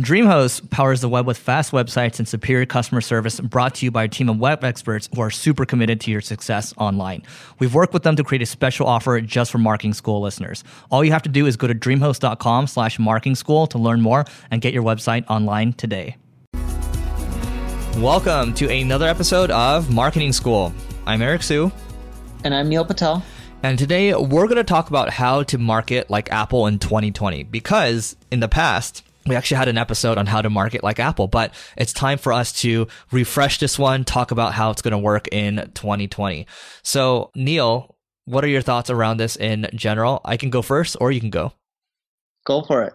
DreamHost powers the web with fast websites and superior customer service brought to you by a team of web experts who are super committed to your success online. We've worked with them to create a special offer just for marketing school listeners. All you have to do is go to dreamhost.com slash marketing school to learn more and get your website online today. Welcome to another episode of Marketing School. I'm Eric Siu. And I'm Neil Patel. And today we're going to talk about how to market like Apple in 2020 because in the past, we actually had an episode on how to market like Apple, but it's time for us to refresh this one, talk about how it's going to work in 2020. So, Neil, what are your thoughts around this in general? I can go first or you can go. Go for it.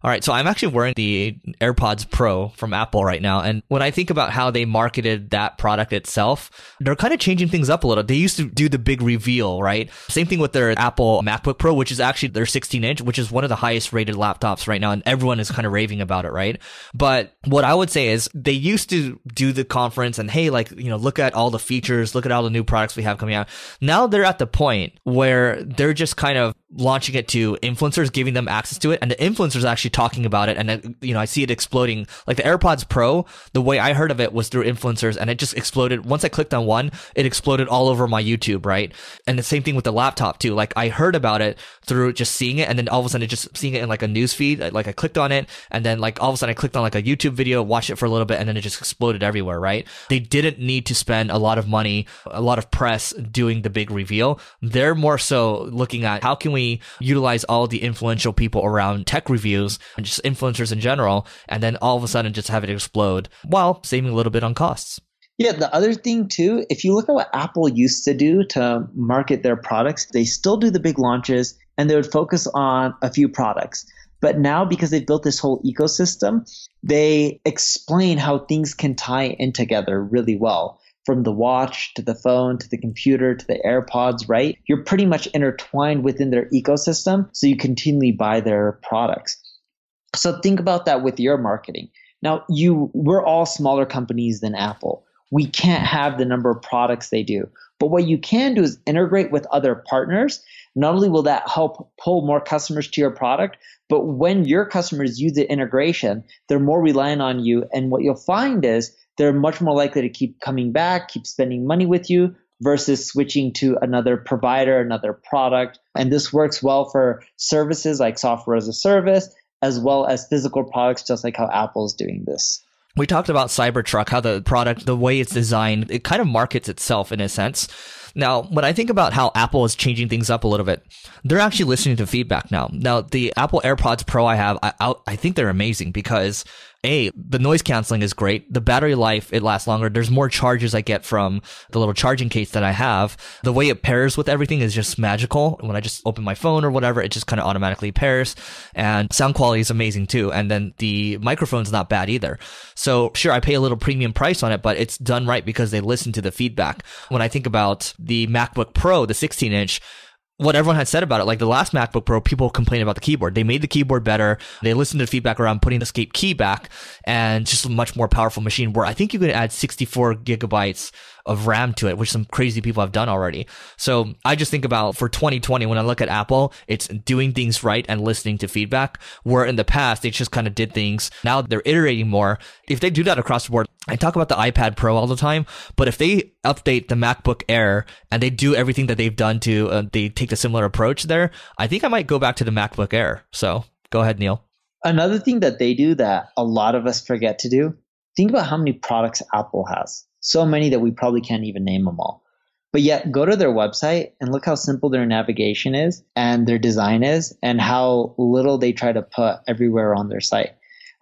All right, so I'm actually wearing the AirPods Pro from Apple right now. And when I think about how they marketed that product itself, they're kind of changing things up a little. They used to do the big reveal, right? Same thing with their Apple MacBook Pro, which is actually their 16 inch, which is one of the highest rated laptops right now. And everyone is kind of raving about it, right? But what I would say is they used to do the conference and, hey, like, you know, look at all the features, look at all the new products we have coming out. Now they're at the point where they're just kind of launching it to influencers, giving them access to it. And the influencers actually talking about it and uh, you know I see it exploding. Like the AirPods Pro the way I heard of it was through influencers and it just exploded. Once I clicked on one it exploded all over my YouTube right? And the same thing with the laptop too. Like I heard about it through just seeing it and then all of a sudden just seeing it in like a news feed uh, like I clicked on it and then like all of a sudden I clicked on like a YouTube video watched it for a little bit and then it just exploded everywhere right? They didn't need to spend a lot of money a lot of press doing the big reveal. They're more so looking at how can we utilize all the influential people around tech reviews and just influencers in general, and then all of a sudden just have it explode while saving a little bit on costs. Yeah, the other thing too, if you look at what Apple used to do to market their products, they still do the big launches and they would focus on a few products. But now, because they've built this whole ecosystem, they explain how things can tie in together really well. From the watch to the phone to the computer to the AirPods, right? You're pretty much intertwined within their ecosystem, so you continually buy their products. So think about that with your marketing. Now, you we're all smaller companies than Apple. We can't have the number of products they do. But what you can do is integrate with other partners. Not only will that help pull more customers to your product, but when your customers use the integration, they're more reliant on you. And what you'll find is they're much more likely to keep coming back, keep spending money with you versus switching to another provider, another product. And this works well for services like software as a service as well as physical products, just like how Apple's doing this. We talked about Cybertruck, how the product, the way it's designed, it kind of markets itself in a sense. Now, when I think about how Apple is changing things up a little bit, they're actually listening to feedback now. Now, the Apple AirPods Pro I have, I, I think they're amazing because a, the noise canceling is great. The battery life, it lasts longer. There's more charges I get from the little charging case that I have. The way it pairs with everything is just magical. When I just open my phone or whatever, it just kind of automatically pairs. And sound quality is amazing too. And then the microphone's not bad either. So sure, I pay a little premium price on it, but it's done right because they listen to the feedback. When I think about the MacBook Pro, the 16 inch, what everyone had said about it. Like the last MacBook Pro, people complained about the keyboard. They made the keyboard better. They listened to the feedback around putting the escape key back and just a much more powerful machine where I think you could add 64 gigabytes of RAM to it, which some crazy people have done already. So I just think about for 2020, when I look at Apple, it's doing things right and listening to feedback, where in the past, they just kind of did things. Now they're iterating more. If they do that across the board, I talk about the iPad Pro all the time, but if they update the MacBook Air and they do everything that they've done to, uh, they take a similar approach there, I think I might go back to the MacBook Air. So go ahead, Neil. Another thing that they do that a lot of us forget to do think about how many products Apple has so many that we probably can't even name them all. But yet, go to their website and look how simple their navigation is and their design is, and how little they try to put everywhere on their site.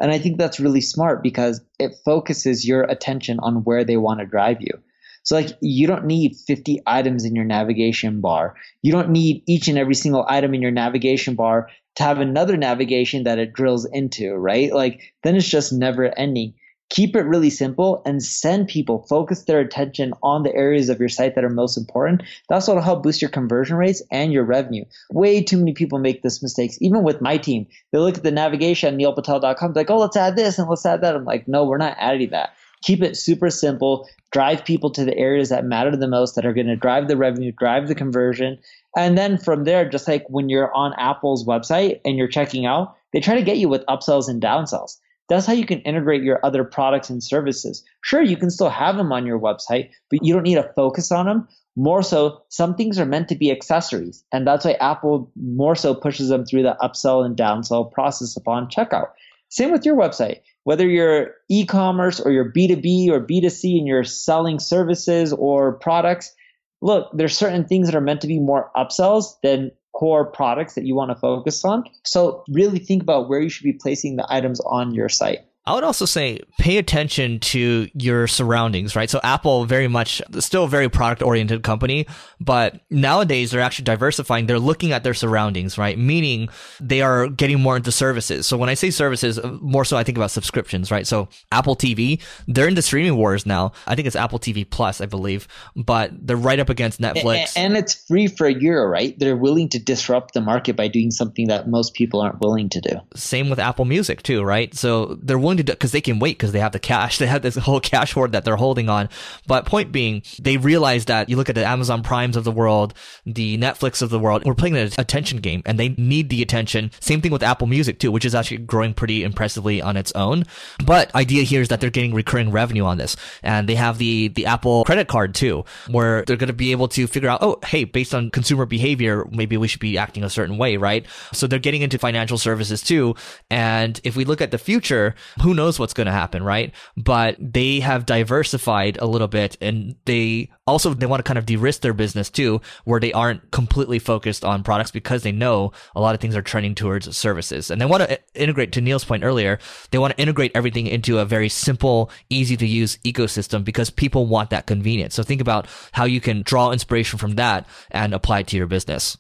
And I think that's really smart because it focuses your attention on where they want to drive you. So like you don't need 50 items in your navigation bar. You don't need each and every single item in your navigation bar to have another navigation that it drills into, right? Like then it's just never ending. Keep it really simple and send people focus their attention on the areas of your site that are most important. That's what will help boost your conversion rates and your revenue. Way too many people make this mistakes. Even with my team, they look at the navigation at neilpatel.com, like, oh, let's add this and let's add that. I'm like, no, we're not adding that. Keep it super simple. Drive people to the areas that matter the most, that are going to drive the revenue, drive the conversion. And then from there, just like when you're on Apple's website and you're checking out, they try to get you with upsells and downsells. That's how you can integrate your other products and services. Sure, you can still have them on your website, but you don't need to focus on them. More so, some things are meant to be accessories. And that's why Apple more so pushes them through the upsell and downsell process upon checkout. Same with your website. Whether you're e commerce or you're B2B or B2C and you're selling services or products, look, there's certain things that are meant to be more upsells than core products that you want to focus on. So really think about where you should be placing the items on your site. I would also say pay attention to your surroundings, right? So Apple very much still a very product oriented company, but nowadays they're actually diversifying. They're looking at their surroundings, right? Meaning they are getting more into services. So when I say services, uh, more so I think about subscriptions, right? So Apple TV, they're in the streaming wars now. I think it's Apple TV Plus, I believe, but they're right up against Netflix. And it's free for a year, right? They're willing to disrupt the market by doing something that most people aren't willing to do. Same with Apple Music too, right? So they're willing willing to because they can wait because they have the cash. They have this whole cash hoard that they're holding on. But point being, they realize that you look at the Amazon Primes of the world, the Netflix of the world. We're playing an attention game, and they need the attention. Same thing with Apple Music too, which is actually growing pretty impressively on its own. But idea here is that they're getting recurring revenue on this, and they have the the Apple credit card too, where they're going to be able to figure out, oh, hey, based on consumer behavior, maybe we should be acting a certain way, right? So they're getting into financial services too. And if we look at the future, who knows what's going to happen, right? But they have diversified a little bit and they also they want to kind of de-risk their business too, where they aren't completely focused on products because they know a lot of things are trending towards services. And they want to integrate to Neil's point earlier, they want to integrate everything into a very simple, easy to use ecosystem because people want that convenience. So think about how you can draw inspiration from that and apply it to your business.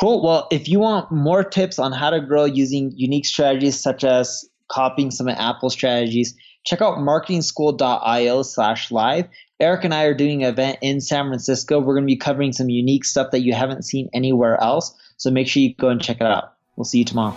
Cool. Well, if you want more tips on how to grow using unique strategies such as copying some of Apple strategies, check out marketingschool.io slash live. Eric and I are doing an event in San Francisco. We're going to be covering some unique stuff that you haven't seen anywhere else. So make sure you go and check it out. We'll see you tomorrow.